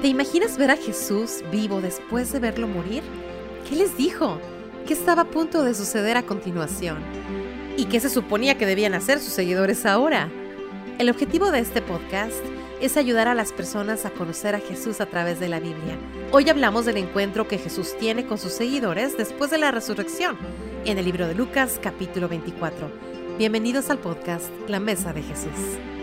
¿Te imaginas ver a Jesús vivo después de verlo morir? ¿Qué les dijo? ¿Qué estaba a punto de suceder a continuación? ¿Y qué se suponía que debían hacer sus seguidores ahora? El objetivo de este podcast es ayudar a las personas a conocer a Jesús a través de la Biblia. Hoy hablamos del encuentro que Jesús tiene con sus seguidores después de la resurrección, en el libro de Lucas capítulo 24. Bienvenidos al podcast La Mesa de Jesús.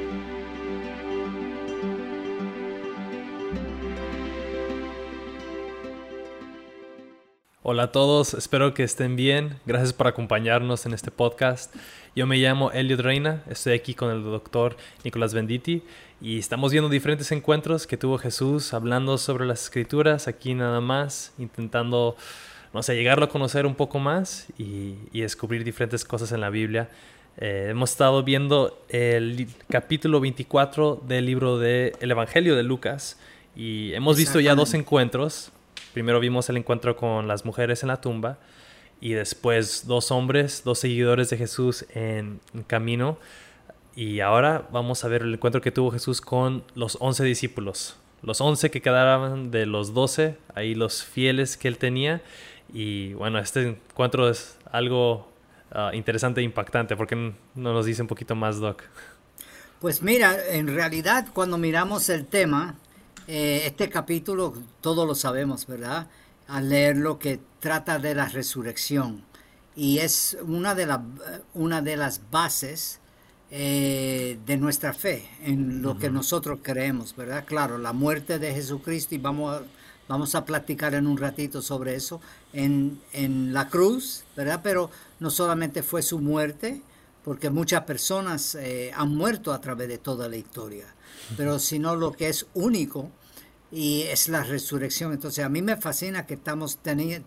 Hola a todos, espero que estén bien. Gracias por acompañarnos en este podcast. Yo me llamo Elliot Reina, estoy aquí con el doctor Nicolás Benditi y estamos viendo diferentes encuentros que tuvo Jesús hablando sobre las escrituras aquí nada más, intentando, no sé, llegarlo a conocer un poco más y, descubrir diferentes cosas en la Biblia. Eh, hemos estado viendo el capítulo 24 del libro del Evangelio de Lucas y hemos visto ya dos encuentros Primero vimos el encuentro con las mujeres en la tumba y después dos hombres, dos seguidores de Jesús en, camino. Y ahora vamos a ver el encuentro que tuvo Jesús con los once discípulos. Los once que quedaban de los doce, ahí los fieles que él tenía. Y bueno, este encuentro es algo ah, interesante e impactante. porque no nos dice un poquito más, Doc? Pues mira, en realidad cuando miramos el tema, eh, este capítulo, todos lo sabemos, ¿verdad? Al leerlo que trata de la resurrección y es una de, una de las bases eh, de nuestra fe, en lo que nosotros creemos, ¿verdad? Claro, la muerte de Jesucristo y vamos a, vamos a platicar en un ratito sobre eso, en, en la cruz, ¿verdad? Pero no solamente fue su muerte, porque muchas personas eh, han muerto a través de toda la historia, pero sino lo que es único y es la resurrección. Entonces a mí me fascina que estamos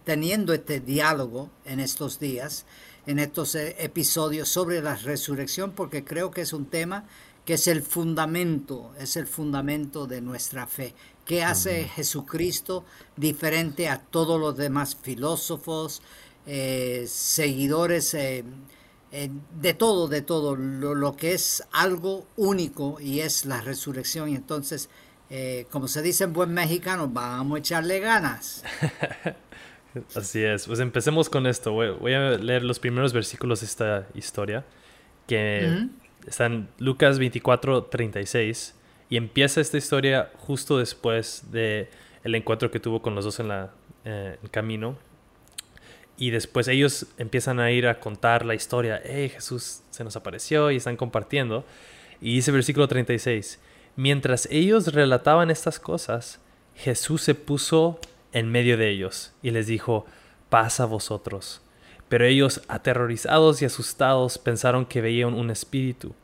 teniendo este diálogo en estos días, en estos eh, episodios sobre la resurrección, porque creo que es un tema que es el fundamento, es el fundamento de nuestra fe. ¿Qué hace Jesucristo diferente a todos los demás filósofos, eh, seguidores? Eh, de todo, de todo, lo, que es algo único y es la resurrección. Y entonces, eh, como se dice en buen mexicano, vamos a echarle ganas. Así es, pues empecemos con esto. Voy, a leer los primeros versículos de esta historia, que están en Lucas 24, 36, y empieza esta historia justo después de el encuentro que tuvo con los dos en la, eh, el camino y después ellos empiezan a ir a contar la historia. Hey, Jesús se nos apareció y están compartiendo. Y dice versículo 36. Mientras ellos relataban estas cosas, Jesús se puso en medio de ellos y les dijo, paz a vosotros. Pero ellos, aterrorizados y asustados, pensaron que veían un espíritu.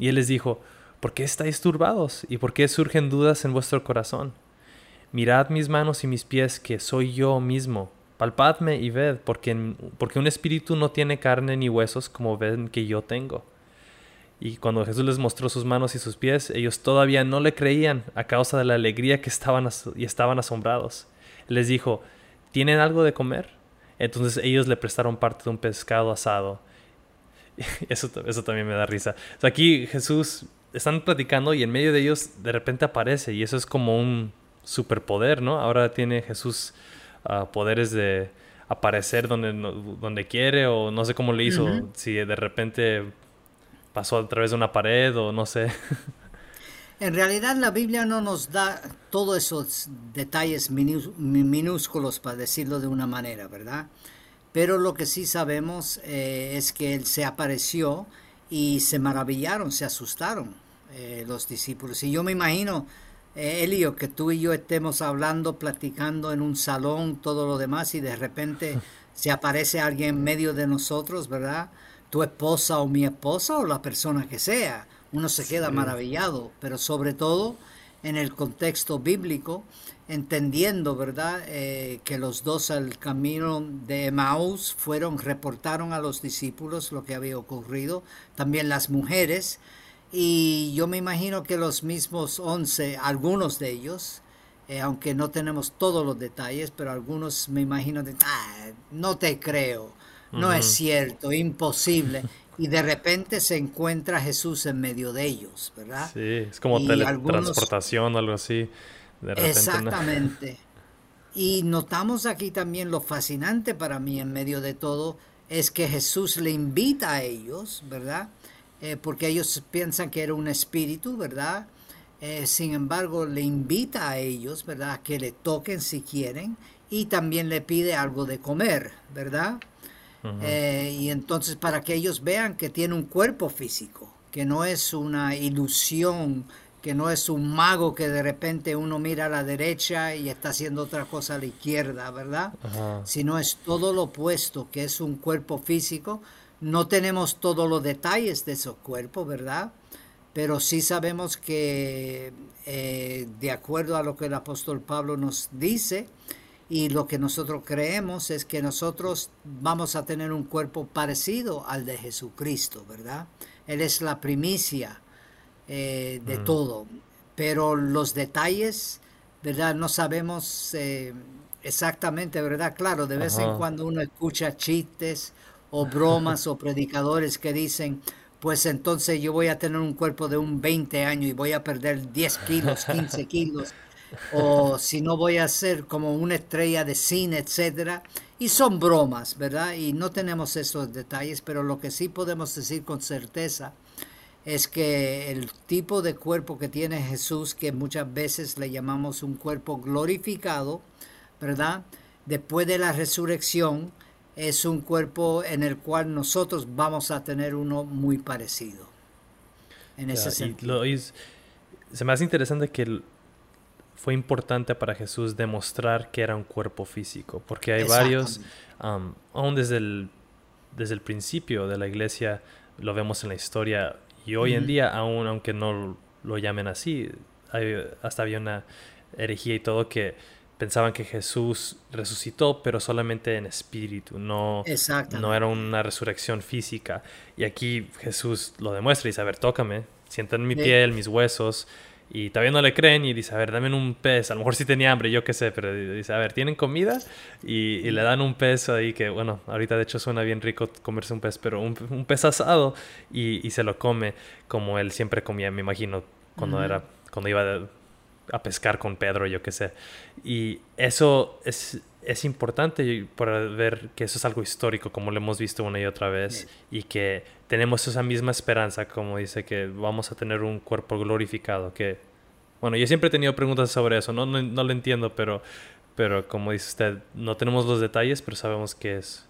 Y él les dijo, ¿por qué estáis turbados? ¿Y por qué surgen dudas en vuestro corazón? Mirad mis manos y mis pies, que soy yo mismo palpadme y ved, porque, porque un espíritu no tiene carne ni huesos como ven que yo tengo. Y cuando Jesús les mostró sus manos y sus pies, ellos todavía no le creían a causa de la alegría que estaban y estaban asombrados. Les dijo, ¿tienen algo de comer? Entonces ellos le prestaron parte de un pescado asado. Eso, eso también me da risa. aquí Jesús están platicando y en medio de ellos de repente aparece y eso es como un superpoder, ¿no? Ahora tiene Jesús poderes de aparecer donde, donde quiere o no sé cómo le hizo, si de repente pasó a través de una pared o no sé. En realidad la Biblia no nos da todos esos detalles minúsculos, para decirlo de una manera, ¿verdad? Pero lo que sí sabemos eh, es que Él se apareció y se maravillaron, se asustaron eh, los discípulos. Y yo me imagino eh, Elio, que tú y yo estemos hablando, platicando en un salón, todo lo demás, y de repente se aparece alguien en medio de nosotros, ¿verdad? Tu esposa o mi esposa o la persona que sea. Uno se queda maravillado, pero sobre todo en el contexto bíblico, entendiendo, ¿verdad?, eh, que los dos al camino de Emaús fueron, reportaron a los discípulos lo que había ocurrido, también las mujeres, y yo me imagino que los mismos 11, algunos de ellos, eh, aunque no tenemos todos los detalles, pero algunos me imagino de, ah, no te creo, no es cierto, imposible. Y de repente se encuentra Jesús en medio de ellos, ¿verdad? Sí, es como teletransportación o algo así. Exactamente. Y notamos aquí también lo fascinante para mí en medio de todo es que Jesús le invita a ellos, ¿verdad? Eh, porque ellos piensan que era un espíritu, ¿verdad? Eh, sin embargo, le invita a ellos, ¿verdad? Que le toquen si quieren y también le pide algo de comer, ¿verdad? Eh, y entonces para que ellos vean que tiene un cuerpo físico, que no es una ilusión, que no es un mago que de repente uno mira a la derecha y está haciendo otra cosa a la izquierda, ¿verdad? Sino es todo lo opuesto, que es un cuerpo físico. No tenemos todos los detalles de esos cuerpos, ¿verdad? Pero sí sabemos que, eh, de acuerdo a lo que el apóstol Pablo nos dice, y lo que nosotros creemos es que nosotros vamos a tener un cuerpo parecido al de Jesucristo, ¿verdad? Él es la primicia eh, de mm. todo, pero los detalles, ¿verdad? No sabemos eh, exactamente, ¿verdad? Claro, de vez en cuando uno escucha chistes o bromas o predicadores que dicen, pues entonces yo voy a tener un cuerpo de un 20 años y voy a perder 10 kilos, 15 kilos o si no voy a ser como una estrella de cine, etcétera. Y son bromas, ¿verdad? Y no tenemos esos detalles, pero lo que sí podemos decir con certeza es que el tipo de cuerpo que tiene Jesús, que muchas veces le llamamos un cuerpo glorificado, ¿verdad? Después de la resurrección, es un cuerpo en el cual nosotros vamos a tener uno muy parecido. En ese sentido. se me hace interesante que fue importante para Jesús demostrar que era un cuerpo físico, porque hay varios, aún desde el, desde el principio de la iglesia, lo vemos en la historia, y hoy en día, aún aunque no lo llamen así, hasta había una herejía y todo que pensaban que Jesús resucitó, pero solamente en espíritu, no, no era una resurrección física. Y aquí Jesús lo demuestra y dice, a ver, tócame, sienta en mi piel, mis huesos, y todavía no le creen y dice, a ver, dame un pez. A lo mejor sí tenía hambre, yo qué sé, pero dice, a ver, ¿tienen comida? Y, le dan un pez ahí que, bueno, ahorita de hecho suena bien rico comerse un pez, pero un, pez asado y, se lo come como él siempre comía, me imagino, cuando, era, cuando iba a pescar con Pedro, yo qué sé. Y eso es, es importante para ver que eso es algo histórico, como lo hemos visto una y otra vez, y que tenemos esa misma esperanza, como dice, que vamos a tener un cuerpo glorificado, que, bueno, yo siempre he tenido preguntas sobre eso, no, no, lo entiendo, pero, pero como dice usted, no tenemos los detalles, pero sabemos que es,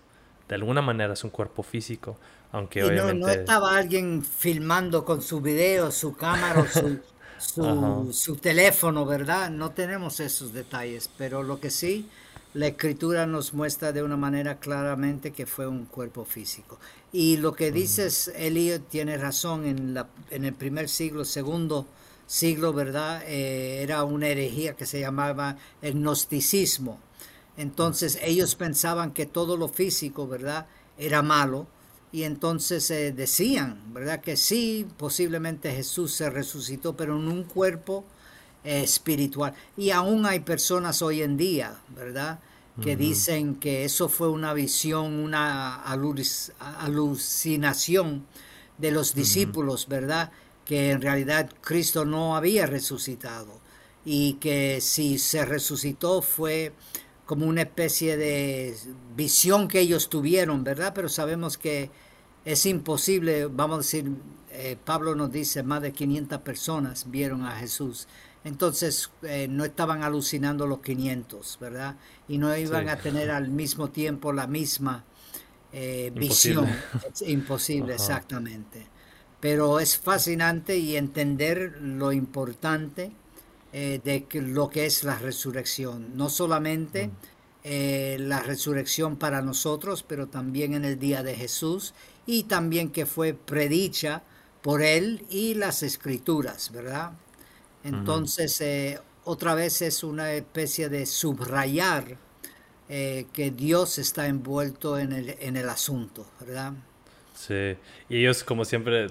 de alguna manera es un cuerpo físico, aunque obviamente... No, estaba alguien filmando con su video, su cámara, su, su, su teléfono, ¿verdad? No tenemos esos detalles, pero lo que sí la escritura nos muestra de una manera claramente que fue un cuerpo físico. Y lo que dices, Eli, tiene razón, en, la, en el primer siglo, segundo siglo, ¿verdad? Eh, era una herejía que se llamaba el gnosticismo. Entonces ellos pensaban que todo lo físico, ¿verdad? Era malo. Y entonces eh, decían, ¿verdad? Que sí, posiblemente Jesús se resucitó, pero en un cuerpo espiritual. Y aún hay personas hoy en día, ¿verdad? Que dicen que eso fue una visión, una alucinación de los discípulos, ¿verdad? Que en realidad Cristo no había resucitado y que si se resucitó fue como una especie de visión que ellos tuvieron, ¿verdad? Pero sabemos que es imposible, vamos a decir, eh, Pablo nos dice, más de 500 personas vieron a Jesús. Entonces eh, no estaban alucinando los 500, ¿verdad? Y no iban a tener al mismo tiempo la misma eh, visión. imposible, exactamente. Pero es fascinante y entender lo importante eh, de lo que es la resurrección. No solamente mm. la resurrección para nosotros, pero también en el día de Jesús y también que fue predicha por él y las escrituras, ¿verdad? Entonces, eh, otra vez es una especie de subrayar eh, que Dios está envuelto en el, en el asunto, ¿verdad? Sí, y ellos como siempre,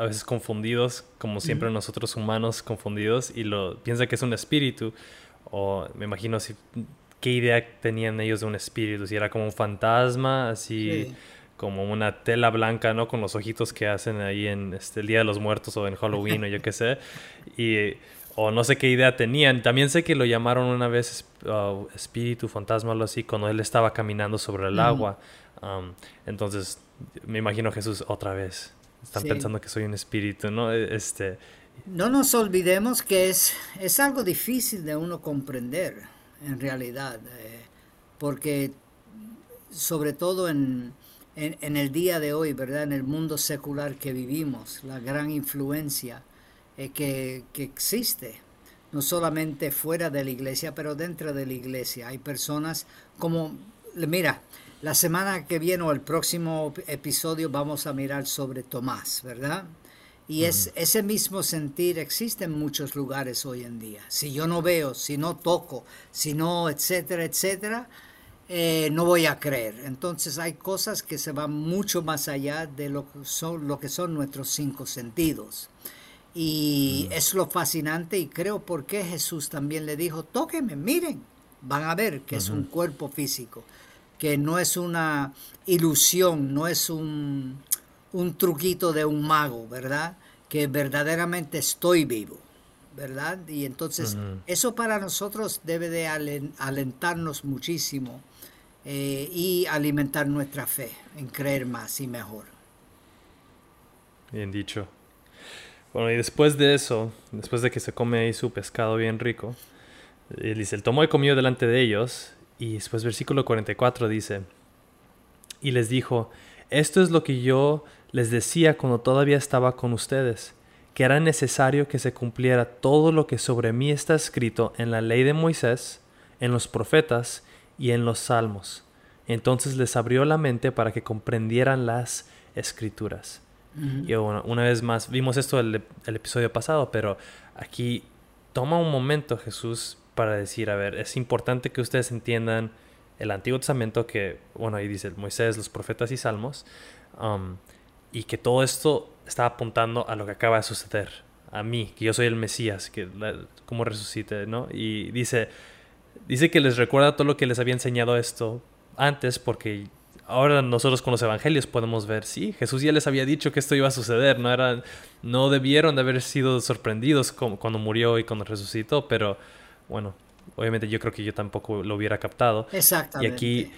a veces confundidos, como siempre nosotros humanos confundidos, y lo piensa que es un espíritu, o me imagino si, qué idea tenían ellos de un espíritu, si era como un fantasma, así... como una tela blanca, ¿no? Con los ojitos que hacen ahí en este, el Día de los Muertos o en Halloween o yo qué sé. Y o no sé qué idea tenían. También sé que lo llamaron una vez uh, espíritu, fantasma, algo así, cuando él estaba caminando sobre el agua. Um, entonces, me imagino Jesús otra vez. Están pensando que soy un espíritu, ¿no? E, este... No nos olvidemos que es, es algo difícil de uno comprender, en realidad, eh, porque sobre todo en, en, el día de hoy, ¿verdad? En el mundo secular que vivimos, la gran influencia eh, que, que, existe, no solamente fuera de la iglesia, pero dentro de la iglesia. Hay personas como, mira, la semana que viene o el próximo episodio vamos a mirar sobre Tomás, ¿verdad? Y es, ese mismo sentir existe en muchos lugares hoy en día. Si yo no veo, si no toco, si no, etcétera, etcétera, eh, no voy a creer. Entonces hay cosas que se van mucho más allá de lo que son, lo que son nuestros cinco sentidos. Y mm. es lo fascinante y creo por qué Jesús también le dijo, tóquenme, miren, van a ver que es un cuerpo físico, que no es una ilusión, no es un, un truquito de un mago, ¿verdad? Que verdaderamente estoy vivo. ¿verdad? Y entonces eso para nosotros debe de alentarnos muchísimo eh, y alimentar nuestra fe en creer más y mejor. Bien dicho. Bueno, y después de eso, después de que se come ahí su pescado bien rico, él dice, el tomó y comió delante de ellos, y después versículo 44 dice, y les dijo, esto es lo que yo les decía cuando todavía estaba con ustedes, que era necesario que se cumpliera todo lo que sobre mí está escrito en la ley de Moisés, en los profetas y en los salmos. Entonces les abrió la mente para que comprendieran las escrituras. Y una vez más, vimos esto el, el episodio pasado, pero aquí toma un momento Jesús para decir, a ver, es importante que ustedes entiendan el Antiguo Testamento, que, bueno, ahí dice Moisés, los profetas y salmos, um, y que todo esto está apuntando a lo que acaba de suceder, a mí, que yo soy el Mesías, que como resucite, ¿no? Y dice, Dice que les recuerda todo lo que les había enseñado esto antes porque ahora nosotros con los evangelios podemos ver, sí, Jesús ya les había dicho que esto iba a suceder, no eran no debieron de haber sido sorprendidos cuando murió y cuando resucitó, pero bueno, obviamente yo creo que yo tampoco lo hubiera captado. Exactamente. Y aquí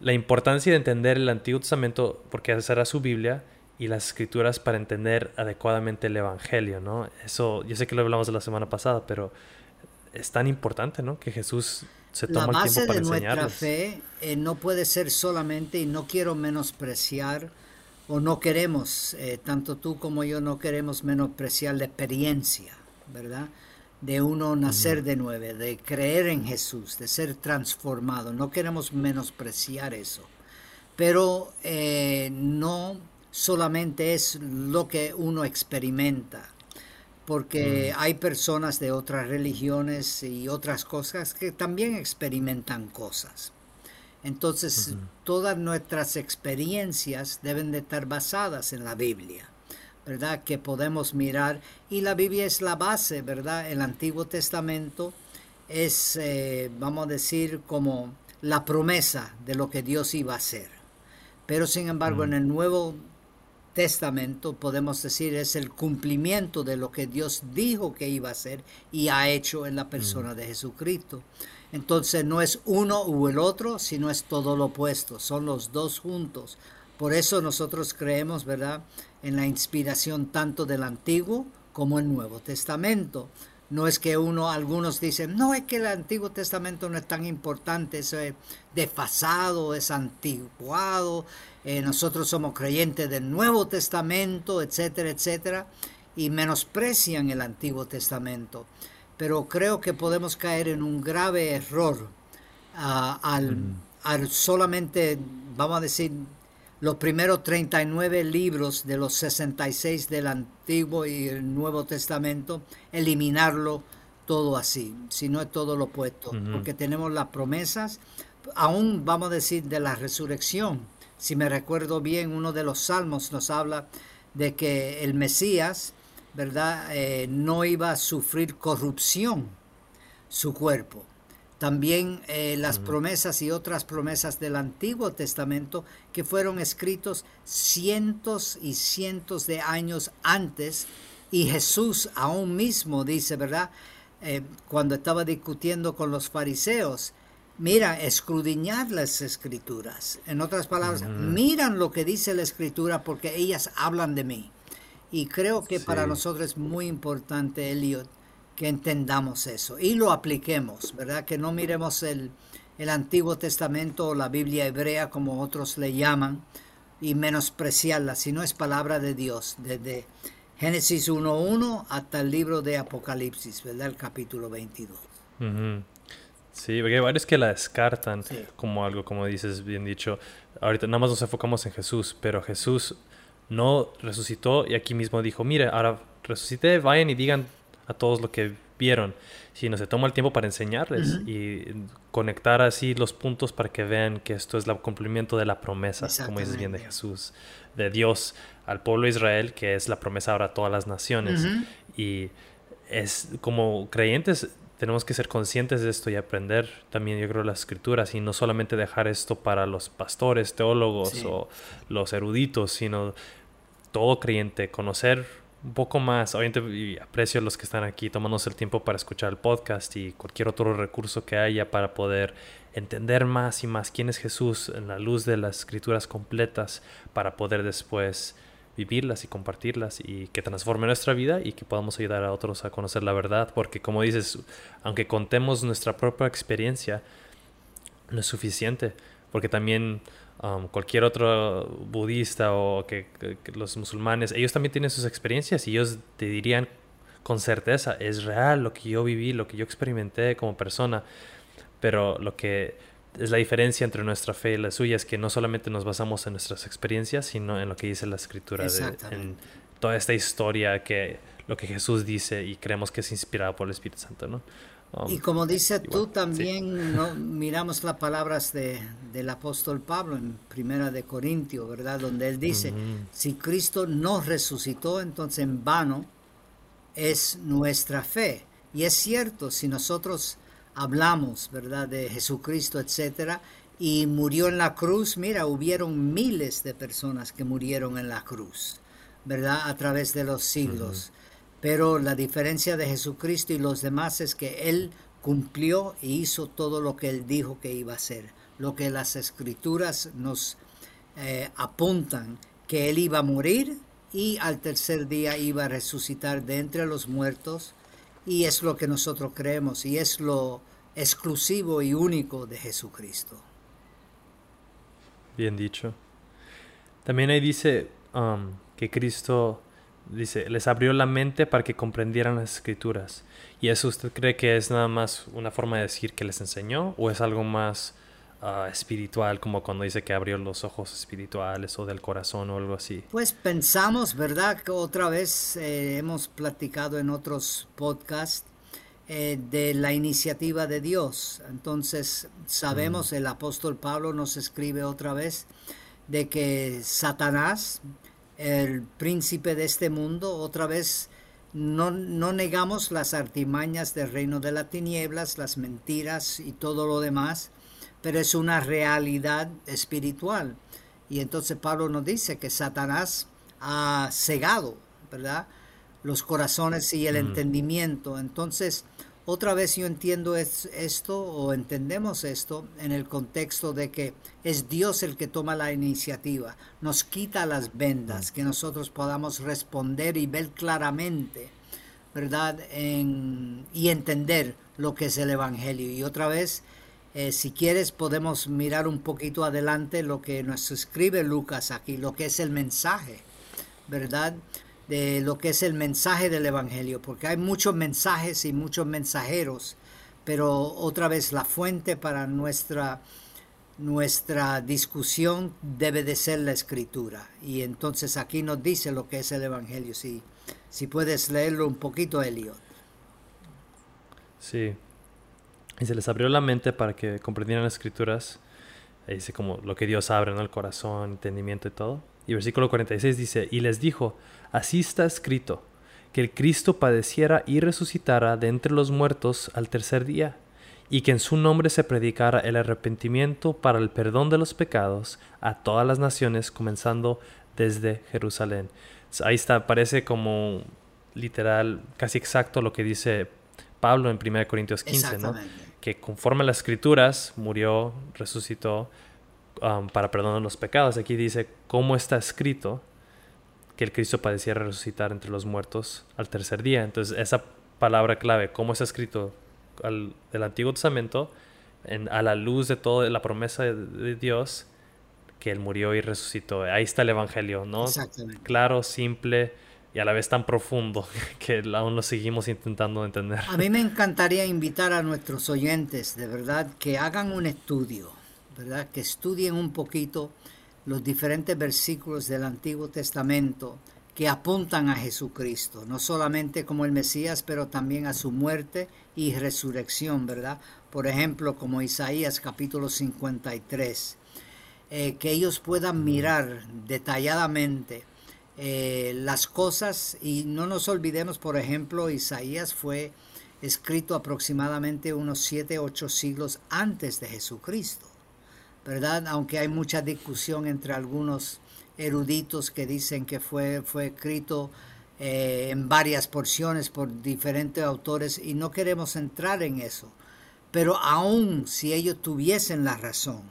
la importancia de entender el Antiguo Testamento porque esa era su Biblia y las escrituras para entender adecuadamente el evangelio, ¿no? Eso yo sé que lo hablamos la semana pasada, pero es tan importante, ¿no? Que Jesús se toma el tiempo para de nuestra fe eh, no puede ser solamente, y no quiero menospreciar, o no queremos, eh, tanto tú como yo no queremos menospreciar la experiencia, ¿verdad? De uno nacer de nuevo, de creer en Jesús, de ser transformado. No queremos menospreciar eso. Pero eh, no solamente es lo que uno experimenta porque mm. hay personas de otras religiones y otras cosas que también experimentan cosas. Entonces, todas nuestras experiencias deben de estar basadas en la Biblia, ¿verdad? Que podemos mirar, y la Biblia es la base, ¿verdad? El Antiguo Testamento es, eh, vamos a decir, como la promesa de lo que Dios iba a hacer. Pero, sin embargo, en el Nuevo Testamento, podemos decir, es el cumplimiento de lo que Dios dijo que iba a hacer y ha hecho en la persona de Jesucristo. Entonces no es uno u el otro, sino es todo lo opuesto, son los dos juntos. Por eso nosotros creemos, ¿verdad?, en la inspiración tanto del Antiguo como el Nuevo Testamento. No es que uno, algunos dicen, no es que el Antiguo Testamento no es tan importante, eso es desfasado, es antiguado, eh, nosotros somos creyentes del Nuevo Testamento, etcétera, etcétera, y menosprecian el Antiguo Testamento. Pero creo que podemos caer en un grave error ah, al, solamente, vamos a decir, los primeros 39 libros de los 66 del Antiguo y el Nuevo Testamento, eliminarlo todo así, si no es todo lo opuesto, porque tenemos las promesas, aún vamos a decir de la resurrección, si me recuerdo bien, uno de los salmos nos habla de que el Mesías, ¿verdad?, eh, no iba a sufrir corrupción su cuerpo. También eh, las promesas y otras promesas del Antiguo Testamento que fueron escritos cientos y cientos de años antes y Jesús aún mismo dice, ¿verdad? eh, cuando estaba discutiendo con los fariseos, mira, escudriñar las escrituras. En otras palabras, miran lo que dice la escritura porque ellas hablan de mí. Y creo que para nosotros es muy importante, Elliot, que entendamos eso y lo apliquemos, ¿verdad? Que no miremos el, el Antiguo Testamento o la Biblia hebrea como otros le llaman y menospreciarla, sino es palabra de Dios, desde Génesis 1.1 hasta el libro de Apocalipsis, ¿verdad? El capítulo 22. Sí, porque hay varios que la descartan como algo, como dices, bien dicho. Ahorita nada más nos enfocamos en Jesús, pero Jesús no resucitó y aquí mismo dijo, mire, ahora resucité, vayan y digan a todos lo que vieron, sino se toma el tiempo para enseñarles y conectar así los puntos para que vean que esto es el cumplimiento de la promesa, como dices bien de Jesús, de Dios al pueblo de Israel, que es la promesa ahora a todas las naciones. Y es como creyentes tenemos que ser conscientes de esto y aprender también, yo creo, las escrituras y no solamente dejar esto para los pastores, teólogos o los eruditos, sino todo creyente, conocer un poco más. Obviamente aprecio a los que están aquí tomándose el tiempo para escuchar el podcast y cualquier otro recurso que haya para poder entender más y más quién es Jesús en la luz de las escrituras completas para poder después vivirlas y compartirlas y que transforme nuestra vida y que podamos ayudar a otros a conocer la verdad, porque como dices, aunque contemos nuestra propia experiencia, no es suficiente, porque también um, cualquier otro budista o que, los musulmanes, ellos también tienen sus experiencias y ellos te dirían con certeza, es real lo que yo viví, lo que yo experimenté como persona, pero lo que es la diferencia entre nuestra fe y la suya, es que no solamente nos basamos en nuestras experiencias, sino en lo que dice la escritura, en toda esta historia que lo que Jesús dice y creemos que es inspirado por el Espíritu Santo, ¿no? Um, y como dice tú también, ¿no? miramos las palabras de, del apóstol Pablo en Primera de Corintio, ¿verdad? Donde él dice, si Cristo no resucitó, entonces en vano es nuestra fe. Y es cierto, si nosotros hablamos, ¿verdad?, de Jesucristo, etcétera, y murió en la cruz, mira, hubieron miles de personas que murieron en la cruz, ¿verdad?, a través de los siglos. Pero la diferencia de Jesucristo y los demás es que Él cumplió e hizo todo lo que Él dijo que iba a hacer, lo que las escrituras nos eh, apuntan, que Él iba a morir y al tercer día iba a resucitar de entre los muertos y es lo que nosotros creemos y es lo exclusivo y único de Jesucristo. Bien dicho. También ahí dice um, que Cristo dice, les abrió la mente para que comprendieran las escrituras. ¿Y eso usted cree que es nada más una forma de decir que les enseñó o es algo más uh, espiritual, como cuando dice que abrió los ojos espirituales o del corazón o algo así? Pues pensamos, ¿verdad? Que otra vez eh, hemos platicado en otros podcasts eh, de la iniciativa de Dios. Entonces sabemos, mm. el apóstol Pablo nos escribe otra vez de que Satanás, el príncipe de este mundo, otra vez no, no, negamos las artimañas del reino de las tinieblas, las mentiras y todo lo demás, pero es una realidad espiritual. Y entonces Pablo nos dice que Satanás ha cegado, ¿verdad? Los corazones y el entendimiento. Entonces, otra vez yo entiendo esto o entendemos esto en el contexto de que es Dios el que toma la iniciativa, nos quita las vendas, que nosotros podamos responder y ver claramente, ¿verdad? y entender lo que es el Evangelio. Y otra vez, eh, si quieres, podemos mirar un poquito adelante lo que nos escribe Lucas aquí, lo que es el mensaje, ¿verdad? De lo que es el mensaje del Evangelio, porque hay muchos mensajes y muchos mensajeros, pero otra vez la fuente para nuestra, nuestra discusión debe de ser la escritura. Y entonces aquí nos dice lo que es el Evangelio, si, si puedes leerlo un poquito, Eliot. Sí, y se les abrió la mente para que comprendieran las escrituras. dice como lo que Dios abre, ¿no? El corazón, entendimiento y todo. Y versículo 46 dice, y les dijo, así está escrito, que el Cristo padeciera y resucitara de entre los muertos al tercer día, y que en su nombre se predicara el arrepentimiento para el perdón de los pecados a todas las naciones, comenzando desde Jerusalén. Ahí está, parece como literal, casi exacto lo que dice Pablo en 1 Corintios 15, ¿no? Que conforme a las escrituras murió, resucitó um, para perdonar los pecados. Aquí dice, ¿cómo está escrito? que el Cristo padecía resucitar entre los muertos al tercer día. Entonces, esa palabra clave, cómo está escrito al, del Antiguo Testamento, en, a la luz de toda la promesa de, Dios, que Él murió y resucitó. Ahí está el Evangelio, ¿no? Claro, simple y a la vez tan profundo que aún lo seguimos intentando entender. A mí me encantaría invitar a nuestros oyentes, de verdad, que hagan un estudio, ¿verdad? Que estudien un poquito los diferentes versículos del Antiguo Testamento que apuntan a Jesucristo, no solamente como el Mesías, pero también a su muerte y resurrección, ¿verdad? Por ejemplo, como Isaías capítulo 53, eh, que ellos puedan mirar detalladamente eh, las cosas y no nos olvidemos, por ejemplo, Isaías fue escrito aproximadamente unos 7, 8 siglos antes de Jesucristo, ¿verdad? Aunque hay mucha discusión entre algunos eruditos que dicen que fue, fue escrito eh, en varias porciones por diferentes autores y no queremos entrar en eso. Pero aun si ellos tuviesen la razón,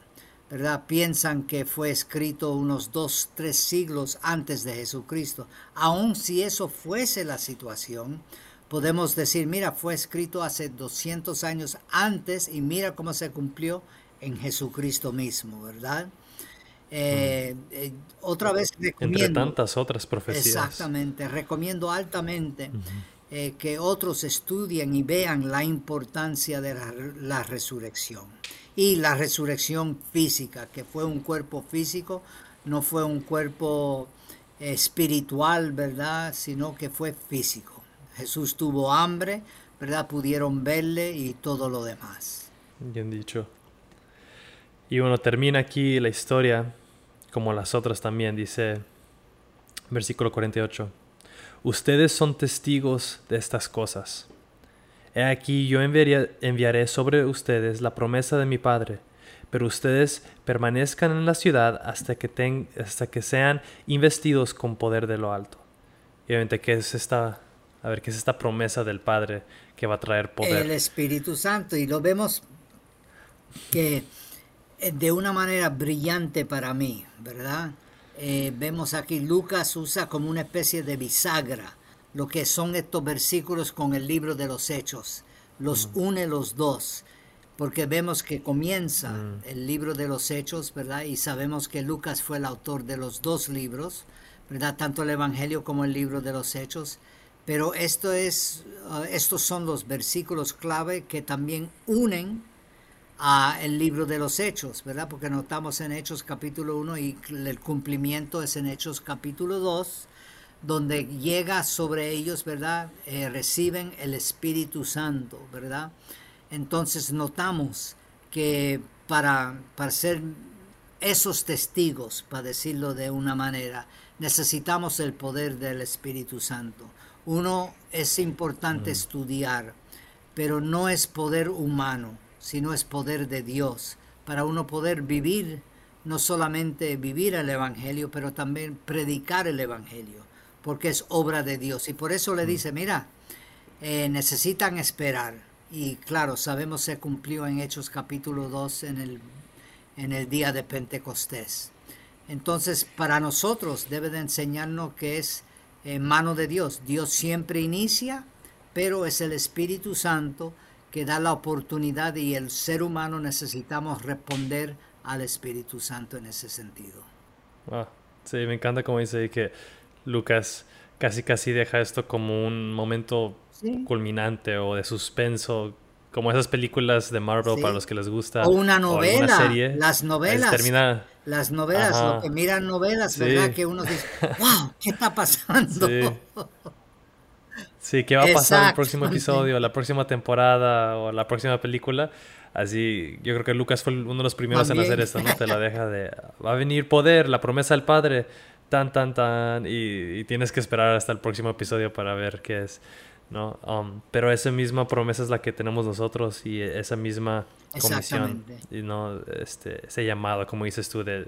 ¿verdad? Piensan que fue escrito unos dos, tres siglos antes de Jesucristo. Aun si eso fuese la situación, podemos decir, mira, fue escrito hace 200 años antes y mira cómo se cumplió en Jesucristo mismo, ¿verdad? Eh, eh, otra vez recomiendo. Entre tantas otras profecías. Exactamente, recomiendo altamente eh, que otros estudien y vean la importancia de la, resurrección. Y la resurrección física, que fue un cuerpo físico, no fue un cuerpo espiritual, ¿verdad? Sino que fue físico. Jesús tuvo hambre, ¿verdad? Pudieron verle y todo lo demás. Bien dicho. Y bueno, termina aquí la historia, como las otras también, dice versículo 48. Ustedes son testigos de estas cosas. He aquí yo enviaré sobre ustedes la promesa de mi Padre, pero ustedes permanezcan en la ciudad hasta que, hasta que sean investidos con poder de lo alto. Y obviamente, ¿qué es esta, a ver, qué es esta promesa del Padre que va a traer poder? El Espíritu Santo, y lo vemos que de una manera brillante para mí, ¿verdad? Eh, vemos aquí Lucas usa como una especie de bisagra lo que son estos versículos con el libro de los hechos. Los une los dos, porque vemos que comienza mm. el libro de los hechos, ¿verdad? Y sabemos que Lucas fue el autor de los dos libros, ¿verdad? Tanto el Evangelio como el libro de los hechos. Pero esto es, uh, estos son los versículos clave que también unen a el libro de los Hechos, ¿verdad? Porque notamos en Hechos capítulo 1 y el cumplimiento es en Hechos capítulo 2, donde llega sobre ellos, ¿verdad? Eh, reciben el Espíritu Santo, ¿verdad? Entonces notamos que para, para ser esos testigos, para decirlo de una manera, necesitamos el poder del Espíritu Santo. Uno es importante estudiar, pero no es poder humano sino es poder de Dios, para uno poder vivir, no solamente vivir el Evangelio, pero también predicar el Evangelio, porque es obra de Dios. Y por eso le mm. dice, mira, eh, necesitan esperar. Y claro, sabemos se cumplió en Hechos capítulo 2 en el, en el día de Pentecostés. Entonces, para nosotros debe de enseñarnos que es en mano de Dios. Dios siempre inicia, pero es el Espíritu Santo que da la oportunidad y el ser humano necesitamos responder al Espíritu Santo en ese sentido. Ah, sí, me encanta como dice que Lucas casi casi deja esto como un momento culminante o de suspenso, como esas películas de Marvel para los que les gusta. O una novela, serie, las novelas. Termina... Las novelas, lo que miran novelas, ¿verdad? Que uno dice, wow, ¿qué está pasando? Sí, ¿qué va a pasar el próximo episodio, la próxima temporada o la próxima película? Así, yo creo que Lucas fue uno de los primeros en hacer esto, ¿no? Te la deja de, va a venir poder, la promesa del Padre, tan, tan, tan, y, tienes que esperar hasta el próximo episodio para ver qué es, ¿no? Um, pero esa misma promesa es la que tenemos nosotros y esa misma comisión, y no este, ese llamado, como dices tú, de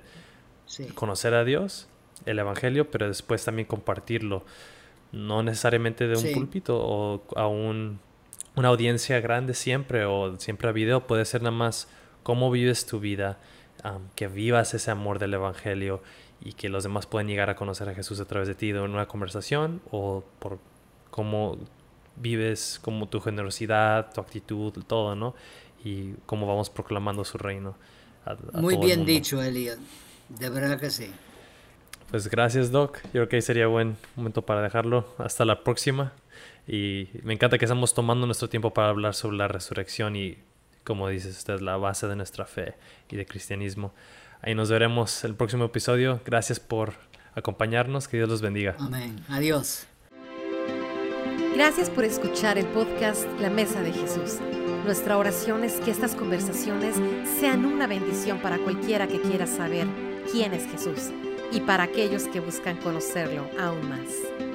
conocer a Dios, el Evangelio, pero después también compartirlo no necesariamente de un púlpito o a un una audiencia grande siempre o siempre a video, puede ser nada más cómo vives tu vida, que vivas ese amor del Evangelio y que los demás puedan llegar a conocer a Jesús a través de ti en una conversación o por cómo vives, como tu generosidad, tu actitud, todo, ¿no? Y cómo vamos proclamando su reino. Muy bien dicho, Elliot. De verdad que sí. Pues gracias, Doc. Yo creo que sería buen momento para dejarlo. Hasta la próxima. Y me encanta que estamos tomando nuestro tiempo para hablar sobre la resurrección y, como dices usted, la base de nuestra fe y de cristianismo. Ahí nos veremos el próximo episodio. Gracias por acompañarnos. Que Dios los bendiga. Amén. Adiós. Gracias por escuchar el podcast La Mesa de Jesús. Nuestra oración es que estas conversaciones sean una bendición para cualquiera que quiera saber quién es Jesús y para aquellos que buscan conocerlo aún más.